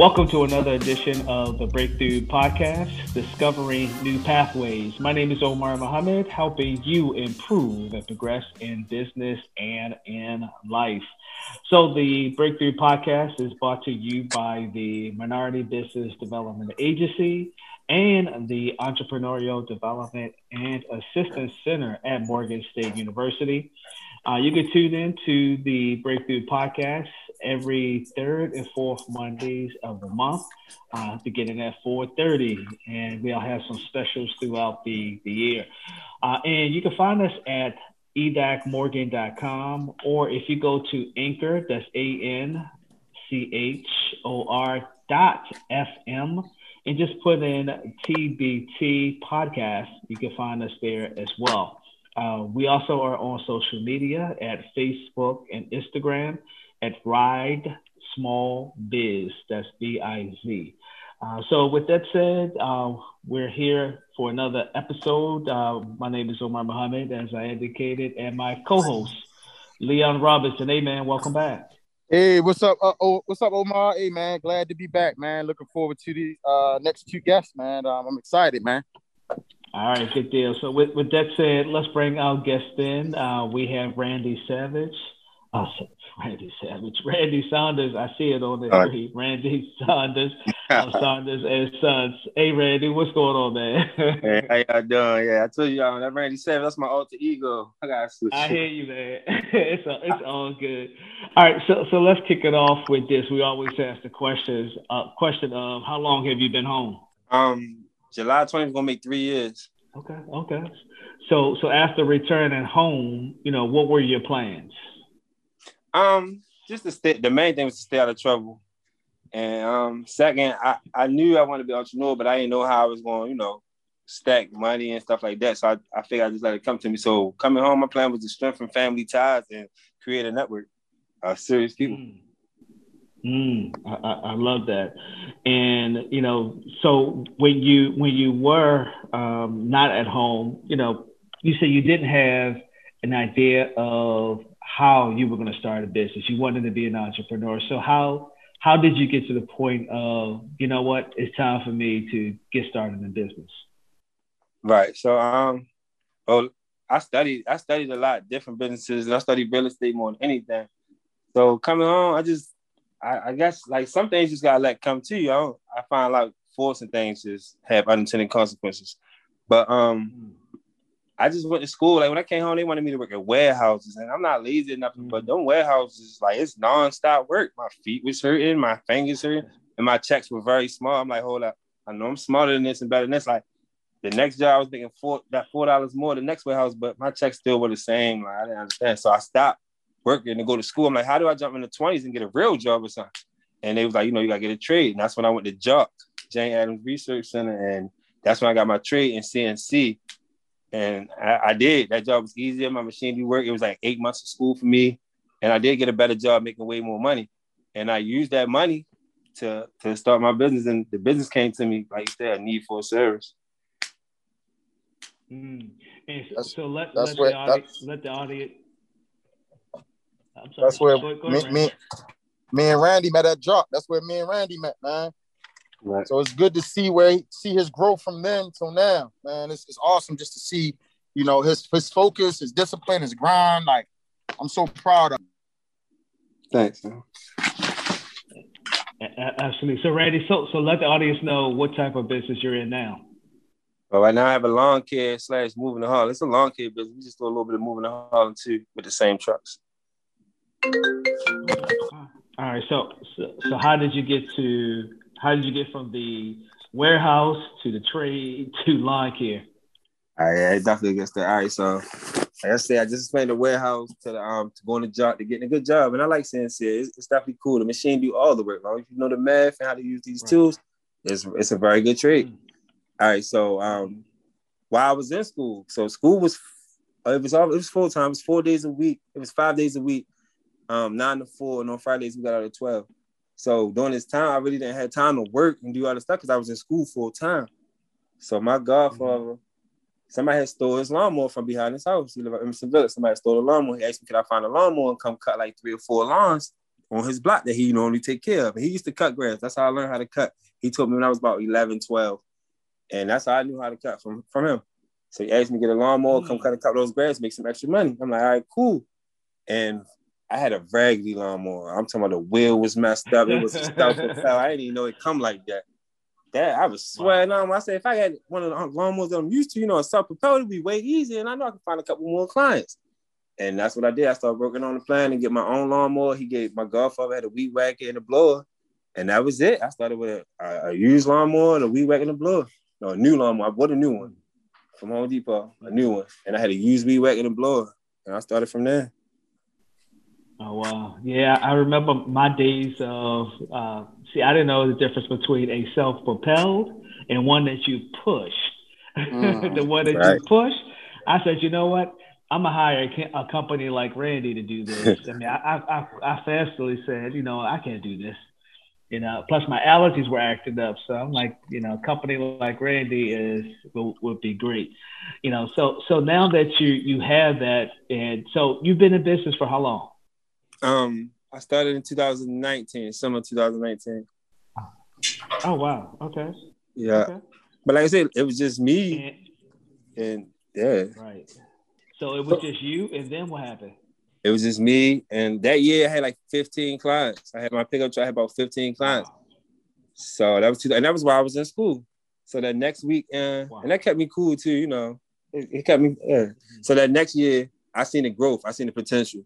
Welcome to another edition of the Breakthrough Podcast, Discovering New Pathways. My name is Omar Muhammad, helping you improve and progress in business and in life. So, the Breakthrough Podcast is brought to you by the Minority Business Development Agency and the Entrepreneurial Development and Assistance Center at Morgan State University. Uh, you can tune in to the Breakthrough Podcast every third and fourth Mondays of the month, uh, beginning at 4.30. And we'll have some specials throughout the, the year. Uh, and you can find us at edacmorgan.com, or if you go to Anchor, that's A-N-C-H-O-R dot F-M, and just put in TBP podcast, you can find us there as well. Uh, we also are on social media at Facebook and Instagram at Ride Small Biz. That's B I Z. Uh, so, with that said, uh, we're here for another episode. Uh, my name is Omar Muhammad, as I indicated, and my co-host Leon Robinson. Hey, man, welcome back. Hey, what's up? Uh, oh, what's up, Omar? Hey, man, glad to be back, man. Looking forward to the uh, next two guests, man. Um, I'm excited, man. All right, good deal. So, with, with that said, let's bring our guest in. Uh, we have Randy Savage. Oh, Randy Savage, Randy Saunders. I see it on the right. screen. Randy Saunders, Saunders and Sons. Hey, Randy, what's going on, man? hey, how y'all doing? Yeah, I told you, um, that Randy Savage. That's my alter ego. I got switch. I hear you, man. it's all, it's all good. All right, so so let's kick it off with this. We always ask the questions. Uh, question of how long have you been home? Um, July 20th is gonna make three years. Okay, okay. So so after returning home, you know, what were your plans? Um, just to stay. The main thing was to stay out of trouble. And um, second, I, I knew I wanted to be entrepreneur, but I didn't know how I was going, you know, stack money and stuff like that. So I, I figured I just let it come to me. So coming home, my plan was to strengthen family ties and create a network of serious people. Mm. Mm, I, I, love that, and you know, so when you when you were um, not at home, you know, you said you didn't have an idea of how you were going to start a business. You wanted to be an entrepreneur. So how how did you get to the point of you know what it's time for me to get started in business? Right. So um, well, I studied I studied a lot different businesses and I studied real estate more than anything. So coming home, I just I, I guess like some things just gotta let come to you. I, I find like forcing things just have unintended consequences. But um, mm. I just went to school. Like when I came home, they wanted me to work at warehouses, and I'm not lazy enough. Mm-hmm. But them warehouses, like it's nonstop work. My feet was hurting, my fingers hurting, and my checks were very small. I'm like, hold up, I know I'm smarter than this and better than this. Like the next job, I was making four that four dollars more the next warehouse, but my checks still were the same. Like I didn't understand, so I stopped working to go to school. I'm like, how do I jump in the 20s and get a real job or something? And they was like, you know, you gotta get a trade, and that's when I went to JARC, Jane Addams Research Center, and that's when I got my trade in CNC and I, I, did. That job was easier. My machine do work. It was like eight months of school for me, and I did get a better job, making way more money. And I used that money to to start my business, and the business came to me like you said, a need for a service. Mm. And that's, so let, that's let, where, the audience, let the audience. Sorry, that's where me, me, me and Randy met at JARC. That's where me and Randy met, man. Right. So it's good to see where he, see his growth from then till now, man. It's, it's awesome just to see, you know, his his focus, his discipline, his grind. Like, I'm so proud of. Him. Thanks. Man. Absolutely. So, Randy, so so let the audience know what type of business you're in now. Well, right now I have a lawn care slash moving the haul. It's a lawn care business. We just do a little bit of moving the haul too with the same trucks. All right. So, so, so how did you get to how did you get from the warehouse to the trade to lawn care? All right, yeah, definitely gets there. All right, so like I said, I just explained the warehouse to the um to going to job to getting a good job, and I like saying it's, it's definitely cool. The machine do all the work. Long if you know the math and how to use these right. tools, it's it's a very good trade. Mm. All right, so um while I was in school, so school was it was all it was full time. It was four days a week. It was five days a week, um nine to four, and on Fridays we got out at twelve. So during this time, I really didn't have time to work and do all the stuff because I was in school full time. So my godfather, mm-hmm. somebody had stole his lawnmower from behind his house. He lived in Emerson Village. Somebody stole the lawnmower. He asked me, could I find a lawnmower and come cut like three or four lawns on his block that he normally take care of. And he used to cut grass. That's how I learned how to cut. He told me when I was about 11, 12. And that's how I knew how to cut from, from him. So he asked me to get a lawnmower, come mm. cut a couple of those grass, make some extra money. I'm like, all right, cool. And I had a raggedy lawnmower. I'm talking about the wheel was messed up. It was a self I didn't even know it come like that. That I was sweating wow. on. I said, if I had one of the lawnmowers that I'm used to, you know, a self-propelled, it'd be way easier, and I know I can find a couple more clients. And that's what I did. I started working on the plan and get my own lawnmower. He gave my godfather had a weed whacker and a blower, and that was it. I started with a, a used lawnmower and a weed whacker and a blower. No, a new lawnmower. I bought a new one from Home Depot, a new one, and I had a used weed whacker and a blower, and I started from there. Oh wow, yeah, I remember my days of. Uh, see, I didn't know the difference between a self-propelled and one that you push. Mm, the one that right. you push, I said, you know what? I'm gonna hire a company like Randy to do this. I mean, I, I, I fastly said, you know, I can't do this. You know, plus my allergies were acting up, so I'm like, you know, a company like Randy is will, would be great. You know, so so now that you you have that, and so you've been in business for how long? Um, I started in 2019, summer 2019. Oh wow. Okay. Yeah. Okay. But like I said, it was just me and, and yeah. Right. So it was just you and then what happened? It was just me. And that year I had like 15 clients. I had my pickup truck, I had about 15 clients. Wow. So that was two, and that was while I was in school. So that next week, uh, wow. and that kept me cool too, you know. It, it kept me, yeah. Mm-hmm. So that next year, I seen the growth, I seen the potential.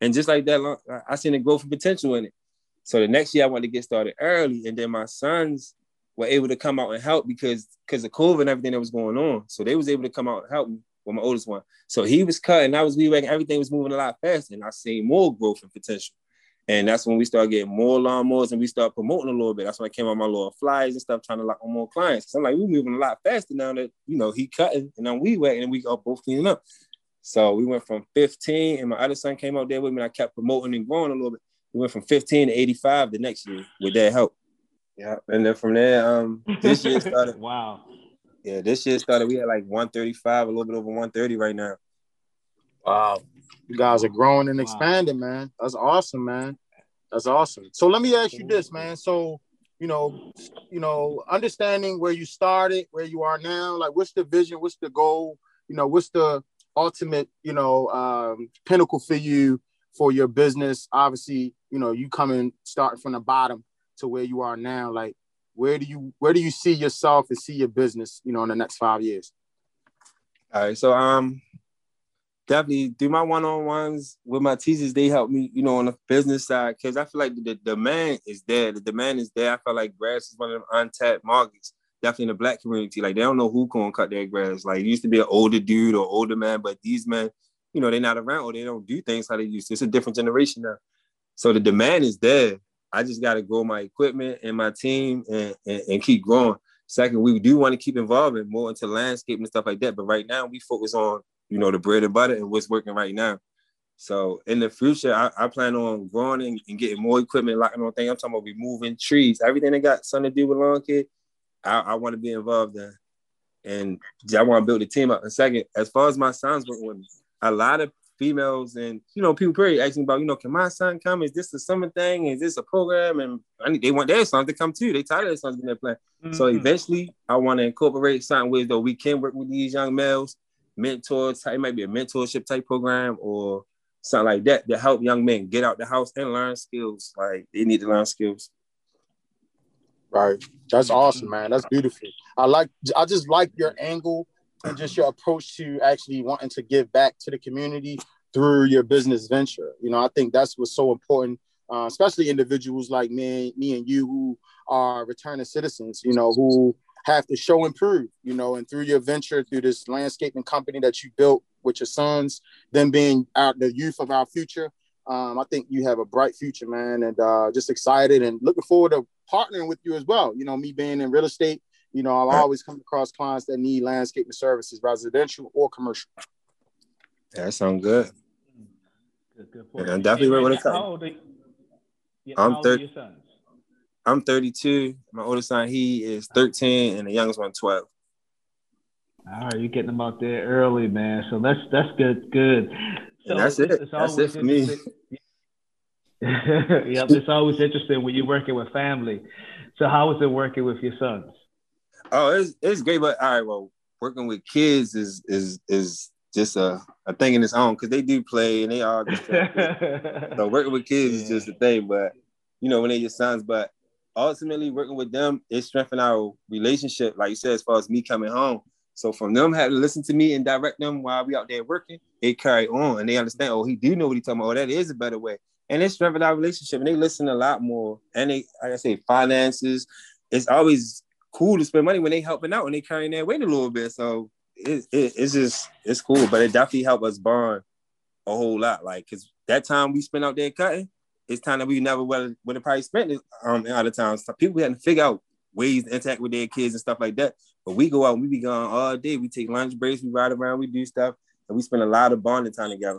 And just like that, I seen the growth and potential in it. So the next year I wanted to get started early, and then my sons were able to come out and help because because of COVID and everything that was going on. So they was able to come out and help me with my oldest one. So he was cutting, I was weeding, everything was moving a lot faster, and I seen more growth and potential. And that's when we started getting more lawnmowers and we started promoting a little bit. That's when I came on my little flyers and stuff, trying to lock on more clients. So I'm like, we're moving a lot faster now that you know he cutting and I'm weed whacking and we are both cleaning up. So we went from 15, and my other son came out there with me. I kept promoting and growing a little bit. We went from 15 to 85 the next year with that help. Yeah, and then from there, um, this year started. wow. Yeah, this year started. We had like 135, a little bit over 130 right now. Wow, you guys are growing and expanding, wow. man. That's awesome, man. That's awesome. So let me ask you this, man. So you know, you know, understanding where you started, where you are now, like what's the vision, what's the goal, you know, what's the ultimate, you know, um, pinnacle for you for your business? Obviously, you know, you coming starting from the bottom to where you are now. Like, where do you where do you see yourself and see your business, you know, in the next five years? All right, so um, definitely do my one-on-ones with my teachers. They help me, you know, on the business side because I feel like the, the demand is there. The demand is there. I feel like grass is one of them untapped markets definitely in the black community, like they don't know who gonna cut their grass. Like it used to be an older dude or older man, but these men, you know, they're not around or they don't do things how they used to. It's a different generation now. So the demand is there. I just got to grow my equipment and my team and, and, and keep growing. Second, we do want to keep involving more into landscape and stuff like that. But right now, we focus on you know the bread and butter and what's working right now. So in the future, I, I plan on growing and, and, getting more equipment, locking on things. I'm talking about removing trees, everything that got something to do with lawn care. I, I want to be involved in. And I want to build a team up. And second, as far as my sons working with me, a lot of females and you know people pretty asking about you know can my son come? Is this a summer thing? Is this a program? And I need, they want their sons to come too. They tired of their sons being there playing. Mm-hmm. So eventually, I want to incorporate something with though we can work with these young males, mentors. It might be a mentorship type program or something like that to help young men get out the house and learn skills. Like they need to learn skills. Right. That's awesome, man. That's beautiful. I like I just like your angle and just your approach to actually wanting to give back to the community through your business venture. You know, I think that's what's so important, uh, especially individuals like me, me and you who are returning citizens, you know, who have to show and prove, you know, and through your venture, through this landscaping company that you built with your sons, them being out the youth of our future, um, I think you have a bright future, man, and uh, just excited and looking forward to partnering with you as well. You know, me being in real estate, you know, I'll always come across clients that need landscaping services, residential or commercial. That sounds good. Good, good point. Yeah, I'm definitely ready to come. I'm 30. I'm 32. My oldest son, he is 13, and the youngest one, 12. All right, you're getting them out there early, man. So that's that's good. Good. So that's it. That's it for me. yep, it's always interesting when you're working with family. So how is it working with your sons? Oh, it's it's great, but all right, well, working with kids is is is just a, a thing in its own because they do play and they are so working with kids yeah. is just a thing, but you know, when they're your sons, but ultimately working with them, it strengthened our relationship, like you said, as far as me coming home. So from them having to listen to me and direct them while we out there working, it carry on and they understand, oh, he do know what he talking about. Oh, that is a better way. And it strengthened our relationship and they listen a lot more. And they, like I say, finances. It's always cool to spend money when they helping out and they carrying their weight a little bit. So it, it, it's just, it's cool, but it definitely helped us bond a whole lot. Like, cause that time we spent out there cutting, it's time that we never would have probably spent it um, in other times. So people had to figure out ways to interact with their kids and stuff like that. But we go out, we be gone all day. We take lunch breaks, we ride around, we do stuff, and we spend a lot of bonding time together.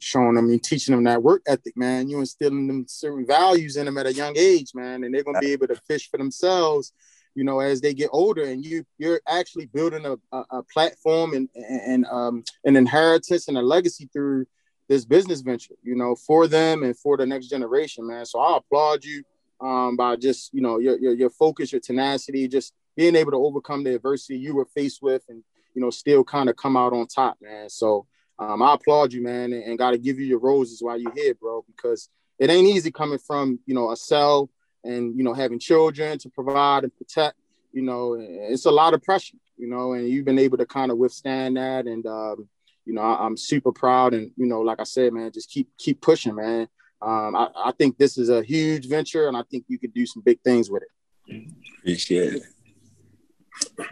Showing them and teaching them that work ethic, man. You instilling them certain values in them at a young age, man, and they're gonna be able to fish for themselves, you know, as they get older. And you you're actually building a, a, a platform and and um an inheritance and a legacy through this business venture, you know, for them and for the next generation, man. So I applaud you um, by just you know your, your, your focus, your tenacity, just being able to overcome the adversity you were faced with, and you know still kind of come out on top, man. So um, I applaud you, man, and, and got to give you your roses while you're here, bro, because it ain't easy coming from you know a cell and you know having children to provide and protect. You know, it's a lot of pressure, you know, and you've been able to kind of withstand that, and um, you know I, I'm super proud, and you know, like I said, man, just keep keep pushing, man um, I, I, think this is a huge venture, and I think you could do some big things with it. Appreciate it.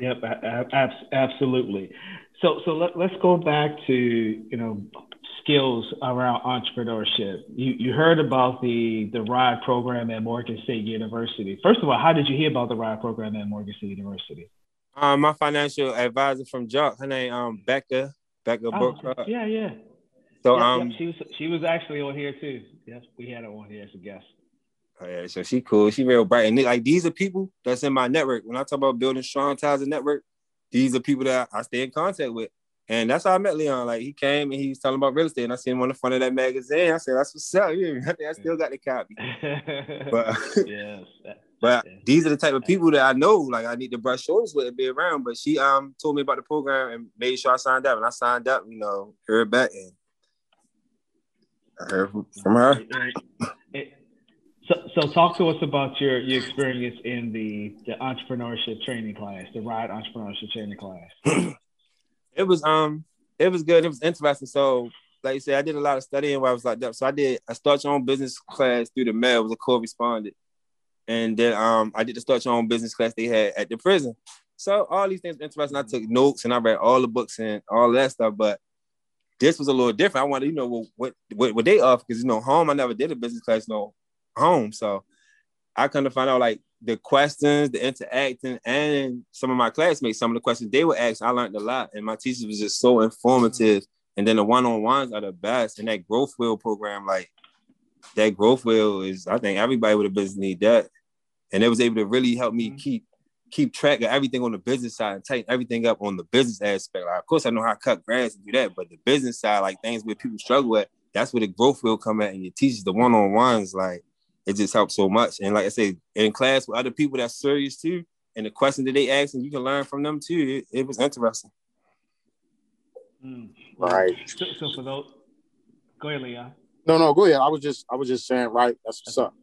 Yep, absolutely. So, so let, let's go back to you know skills around entrepreneurship. You you heard about the the RIDE program at Morgan State University. First of all, how did you hear about the RIDE program at Morgan State University? Um, my financial advisor from JARC, her name um Becca Becca oh, Brooke. Yeah, yeah. So yep, um, yep. she was she was actually on here too. Yes, we had her on here as a guest. Oh, yeah, so she cool. She real bright. And like these are people that's in my network. When I talk about building strong ties and network, these are people that I stay in contact with. And that's how I met Leon. Like he came and he was talking about real estate, and I seen him on the front of that magazine. I said, "That's what's up." Yeah, I think I still got the copy. but yes, but these are the type of people that I know. Like I need to brush shoulders with and be around. But she um told me about the program and made sure I signed up, and I signed up. You know, heard back, and I heard from her. So, so talk to us about your, your experience in the, the entrepreneurship training class, the RIDE entrepreneurship training class. it was um it was good. It was interesting. So like you said, I did a lot of studying while I was like that. So I did a start your own business class through the mail. It was a correspondent. And then um I did the start your own business class they had at the prison. So all these things interesting. I took notes and I read all the books and all that stuff. But this was a little different. I wanted, you know, what what, what they offer because you know, home I never did a business class, no home. So I kind of find out like the questions, the interacting, and some of my classmates, some of the questions they were asked, I learned a lot, and my teachers was just so informative. And then the one-on-ones are the best, and that growth wheel program, like that growth wheel is, I think everybody with a business need that, and it was able to really help me mm-hmm. keep keep track of everything on the business side and tighten everything up on the business aspect. Like, of course, I know how to cut grass and do that, but the business side, like things where people struggle with, that's where the growth will come at. And you teach the one on ones, like it just helps so much. And like I say, in class with other people that's serious too, and the questions that they ask, and you can learn from them too. It, it was interesting. Mm. Right. So, so, for those, go ahead, Leon. No, no, go ahead. I was just, I was just saying, right. That's what's up.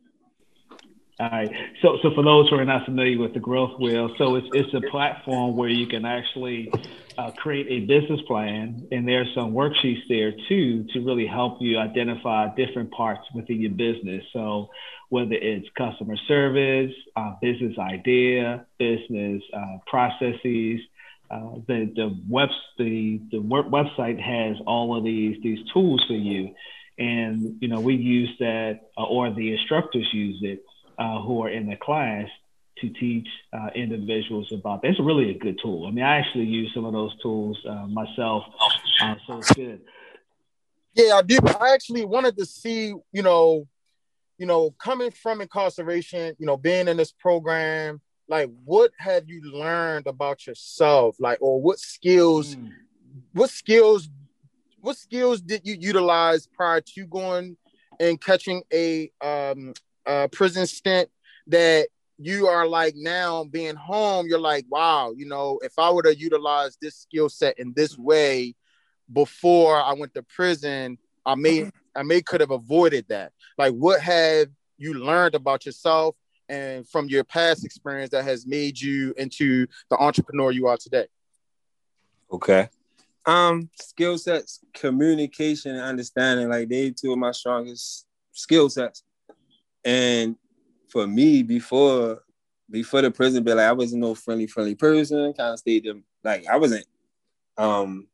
All right. So, so for those who are not familiar with the Growth Wheel, so it's it's a platform where you can actually uh, create a business plan, and there's some worksheets there too to really help you identify different parts within your business. So, whether it's customer service, uh, business idea, business uh, processes, uh, the the web the the website has all of these these tools for you, and you know we use that, uh, or the instructors use it uh, who are in the class to teach uh, individuals about that. It's really a good tool. I mean, I actually use some of those tools uh, myself, uh, so it's good. Yeah, I did. I actually wanted to see, you know, you know, coming from incarceration, you know, being in this program, like, what have you learned about yourself, like, or what skills, mm. what skills, what skills did you utilize prior to going and catching a um a prison stint that you are like now being home, you're like, wow, you know, if I would have utilized this skill set in this way before I went to prison, I may I may could have avoided that. Like, what have you learned about yourself and from your past experience that has made you into the entrepreneur you are today? Okay. Um, skill sets, communication and understanding, like they two of my strongest skill sets. And for me, before before the prison bill, like I wasn't no friendly, friendly person. Kind of stayed them like I wasn't um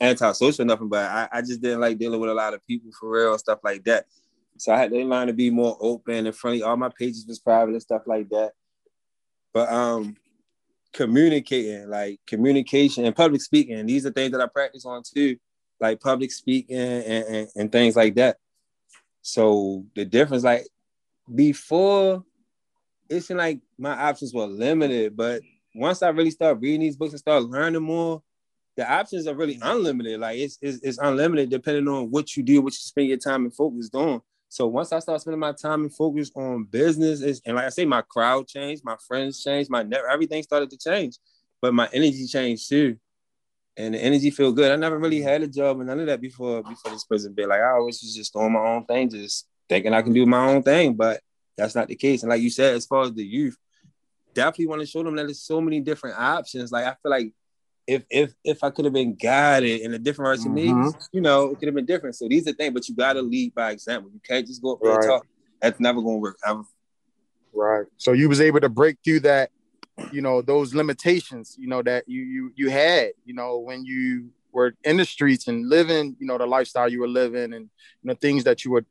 antisocial nothing, but I, I just didn't like dealing with a lot of people for real stuff like that. So I had to learn to be more open and friendly. All my pages was private and stuff like that. But um communicating, like communication and public speaking, these are things that I practice on too, like public speaking and, and, and things like that. So the difference, like before, it seemed like my options were limited, but once I really start reading these books and start learning more, the options are really unlimited. Like it's, it's, it's unlimited depending on what you do, what you spend your time and focus on. So once I start spending my time and focus on business, and like I say, my crowd changed, my friends changed, my everything started to change, but my energy changed too, and the energy feel good. I never really had a job and none of that before before this prison bit. Like I always was just doing my own thing, just thinking I can do my own thing, but that's not the case. And like you said, as far as the youth, definitely want to show them that there's so many different options. Like I feel like if if if I could have been guided in a different version mm-hmm. me, you know, it could have been different. So these are things, but you gotta lead by example. You can't just go up there right. and talk. That's never gonna work ever. Right. So you was able to break through that, you know, those limitations, you know, that you you you had, you know, when you were in the streets and living, you know, the lifestyle you were living and you know things that you were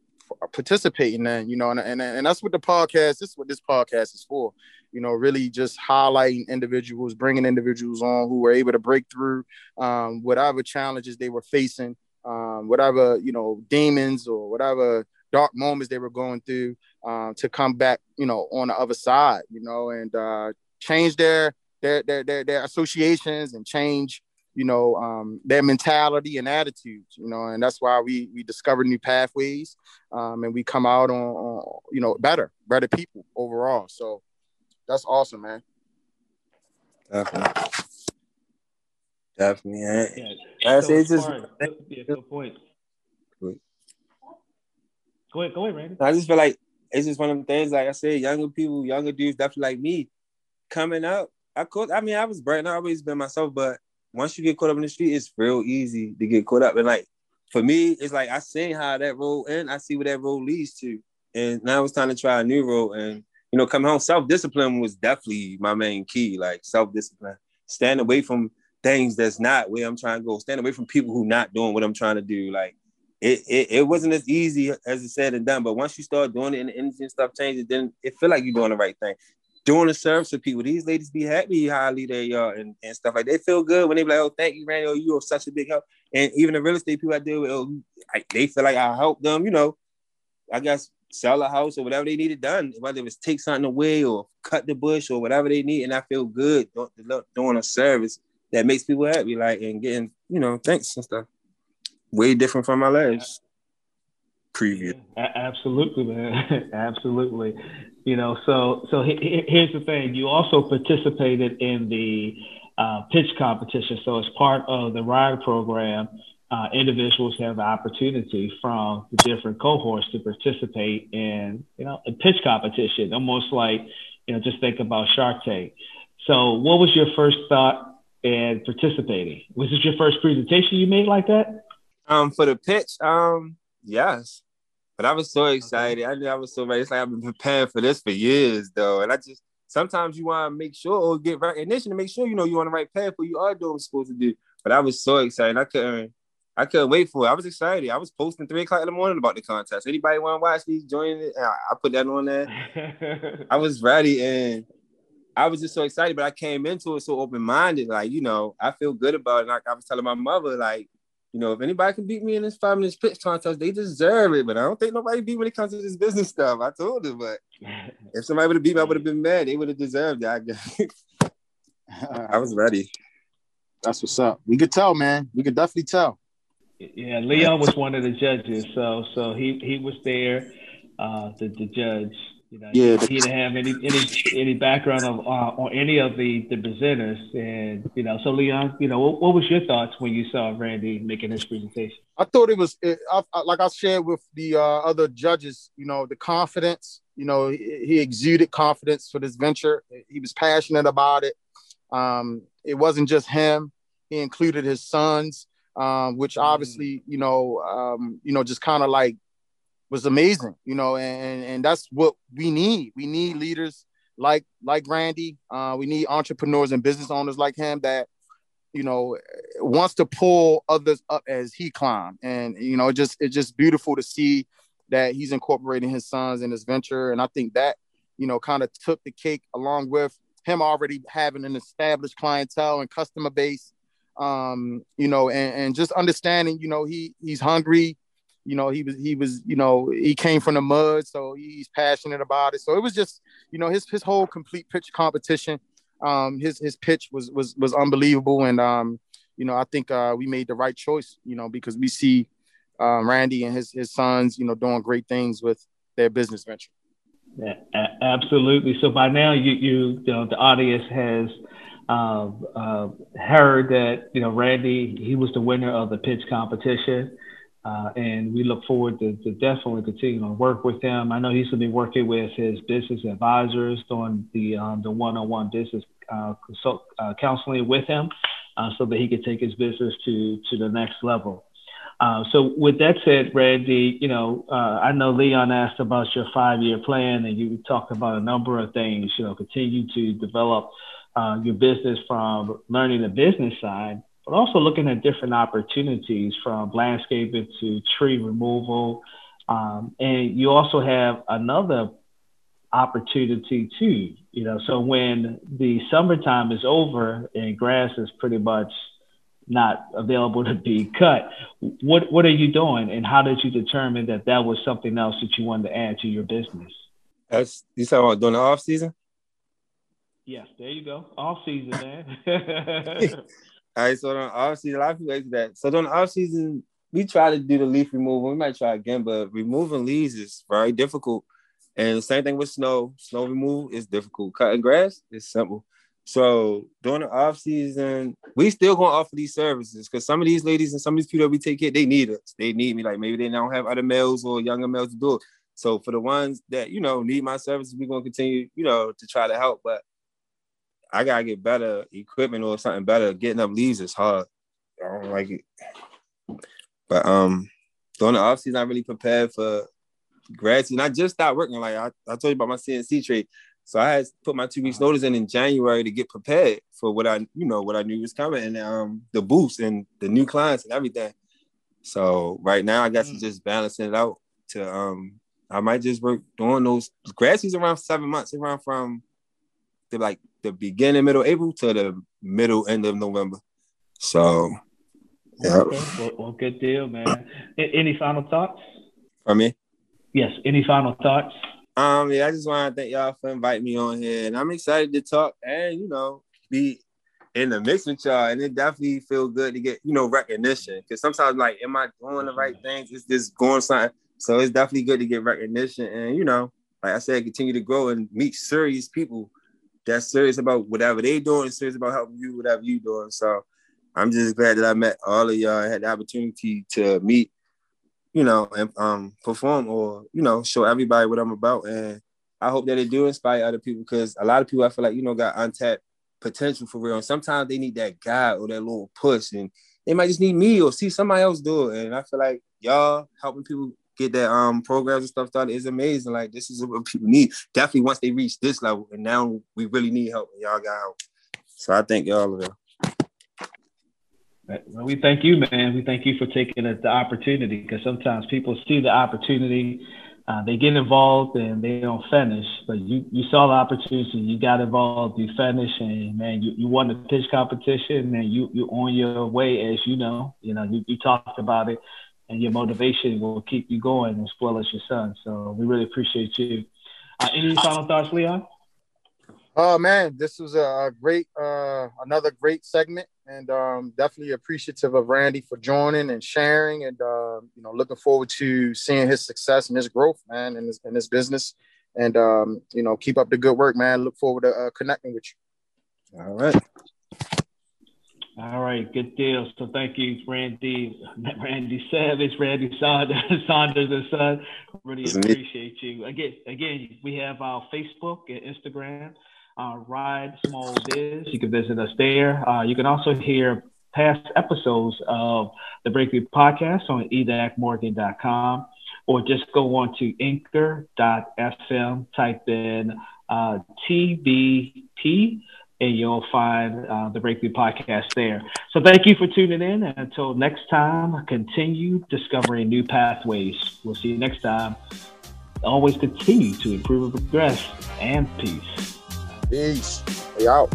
participating in, you know, and, and, and that's what the podcast, this is what this podcast is for, you know, really just highlighting individuals, bringing individuals on who were able to break through um, whatever challenges they were facing, um, whatever, you know, demons or whatever dark moments they were going through um, to come back, you know, on the other side, you know, and uh, change their, their, their, their, their associations and change you know um, their mentality and attitudes you know and that's why we we discover new pathways um, and we come out on, on, you know better better people overall. So that's awesome man. Definitely. Definitely yeah, that's so it's just yeah, good point. Go ahead go ahead Randy. I just feel like it's just one of the things like I said younger people younger dudes definitely like me coming up I could I mean I was bright and I always been myself but once you get caught up in the street, it's real easy to get caught up. And like for me, it's like I seen how that road and I see where that road leads to. And now it's time to try a new road. And you know, coming home, self-discipline was definitely my main key. Like self-discipline. Stand away from things that's not where I'm trying to go. Stand away from people who not doing what I'm trying to do. Like it, it, it wasn't as easy as it said and done. But once you start doing it and the energy and stuff changes, then it feel like you're doing the right thing doing a service for people. These ladies be happy highly they are and, and stuff like they feel good when they be like, oh, thank you, Randy. Oh, you are such a big help. And even the real estate people I deal with, oh, I, they feel like I help them, you know, I guess sell a house or whatever they needed done, whether it was take something away or cut the bush or whatever they need. And I feel good doing a service that makes people happy, like and getting, you know, thanks and stuff. Way different from my last previous. Absolutely, man. Absolutely. You know, so so he, here's the thing. You also participated in the uh, pitch competition. So as part of the RIDE program, uh, individuals have the opportunity from the different cohorts to participate in, you know, a pitch competition, almost like, you know, just think about Shark Tank. So what was your first thought in participating? Was this your first presentation you made like that? Um, for the pitch, um, yes. But I was so excited. I knew I was so ready. It's like I've been preparing for this for years, though. And I just sometimes you want to make sure or get recognition to make sure you know you're on the right path what you are doing what you're supposed to do. But I was so excited. I couldn't I couldn't wait for it. I was excited. I was posting three o'clock in the morning about the contest. Anybody want to watch these? Join it. I put that on there. I was ready and I was just so excited, but I came into it so open minded. Like, you know, I feel good about it. Like I was telling my mother, like, you know, if anybody can beat me in this five minutes pitch contest, they deserve it. But I don't think nobody beat me when it comes to this business stuff. I told them, but if somebody would have beat me, I would have been mad. They would have deserved it. I guess. I was ready. That's what's up. We could tell, man. We could definitely tell. Yeah, Leon was one of the judges, so so he he was there, uh, the the judge. You know, yeah, he, didn't have any any any background of uh, on any of the the presenters, and you know, so Leon, you know, what, what, was your thoughts when you saw Randy making his presentation? I thought it was it, I, I, like I shared with the uh, other judges. You know, the confidence. You know, he, he, exuded confidence for this venture. He was passionate about it. Um, it wasn't just him; he included his sons, um, which mm. obviously, you know, um, you know, just kind of like was amazing, you know, and and that's what we need. We need leaders like like Randy. Uh, we need entrepreneurs and business owners like him that you know wants to pull others up as he climbed. And you know, it just it's just beautiful to see that he's incorporating his sons in his venture. And I think that you know kind of took the cake along with him already having an established clientele and customer base. Um, you know, and, and just understanding, you know, he he's hungry you know he was he was you know he came from the mud so he's passionate about it. So it was just you know his his whole complete pitch competition um his his pitch was was was unbelievable. And um you know i think uh we made the right choice you know because we see um, randy and his his sons you know doing great things with their business venture. Yeah, absolutely. So by now you you you know the audience has uh, uh, heard that you know randy he was the winner of the pitch competition uh, and we look forward to, to, definitely continuing to work with him. I know he's going to be working with his business advisors doing the um, the one-on-one business uh, consult, uh, counseling with him, uh, so that he can take his business to to the next level. Uh, so with that said, Randy, you know, I know Leon asked about your five-year plan, and you talked about a number of things. You know, continue to develop your business from learning the business side but also looking at different opportunities from landscaping to tree removal. Um, and you also have another opportunity too, you know, so when the summertime is over and grass is pretty much not available to be cut, what, what are you doing and how did you determine that that was something else that you wanted to add to your business? That's, you talking about during the off season? Yes, there you go. Off season, man. All right, so off season, a lot of people ask that. So on off season, we try to do the leaf removal. We might try again, but removing leaves is very difficult. And the same thing with snow. Snow removal is difficult. Cutting grass is simple. So during the off season, we still gonna offer these services because some of these ladies and some of these people that we take care, they need us. They need me. Like maybe they don't have other males or younger males to do it. So for the ones that you know need my services, we're gonna continue, you know, to try to help. But I gotta get better equipment or something better. Getting up leaves is hard. I don't like it. But um, during the off season, I really prepared for grad season. I just started working. Like I, I told you about my CNC trade. So I had put my two weeks notice in in January to get prepared for what I, you know, what I knew was coming and um the boost and the new clients and everything. So right now I guess mm. just balancing it out to um I might just work doing those grad season around seven months, around from the like the beginning, middle April to the middle, end of November. So, yeah. Okay. Well, well, good deal, man. Any final thoughts? For me? Yes. Any final thoughts? Um, yeah, I just want to thank y'all for inviting me on here, and I'm excited to talk and you know be in the mix with y'all, and it definitely feel good to get you know recognition because sometimes like, am I doing the right things? Is this going something? So it's definitely good to get recognition, and you know, like I said, continue to grow and meet serious people that's serious about whatever they doing, serious about helping you, whatever you doing. So I'm just glad that I met all of y'all and had the opportunity to meet, you know, and um, perform or, you know, show everybody what I'm about. And I hope that it do inspire other people because a lot of people I feel like, you know, got untapped potential for real. And sometimes they need that guy or that little push and they might just need me or see somebody else do it. And I feel like y'all helping people get that um programs and stuff started is amazing. Like this is what people need. Definitely once they reach this level, and now we really need help, and y'all got help. So I thank y'all of it. Well, we thank you, man. We thank you for taking the opportunity because sometimes people see the opportunity, uh, they get involved and they don't finish. But you, you saw the opportunity, you got involved, you finished, and man, you, you won the pitch competition, and you you on your way, as you know. You know, you, you talked about it and your motivation will keep you going as well as your son. So we really appreciate you. Uh, any final thoughts, Leon? Oh man, this was a great, uh, another great segment, and um, definitely appreciative of Randy for joining and sharing, and uh, you know, looking forward to seeing his success and his growth, man, in his in his business. And um, you know, keep up the good work, man. Look forward to uh, connecting with you. All right. All right, good deal. So thank you, Randy, Randy Savage, Randy Saunders, Saunders and Son. Really appreciate you. Again, again, we have our Facebook and Instagram, uh, Ride Small Biz. You can visit us there. Uh, you can also hear past episodes of the Breakthrough Podcast on edacmorgan.com or just go on to anchor.fm, type in uh, TBP and you'll find uh, the Breakthrough Podcast there. So thank you for tuning in. And until next time, continue discovering new pathways. We'll see you next time. Always continue to improve and progress. And peace. Peace. We out.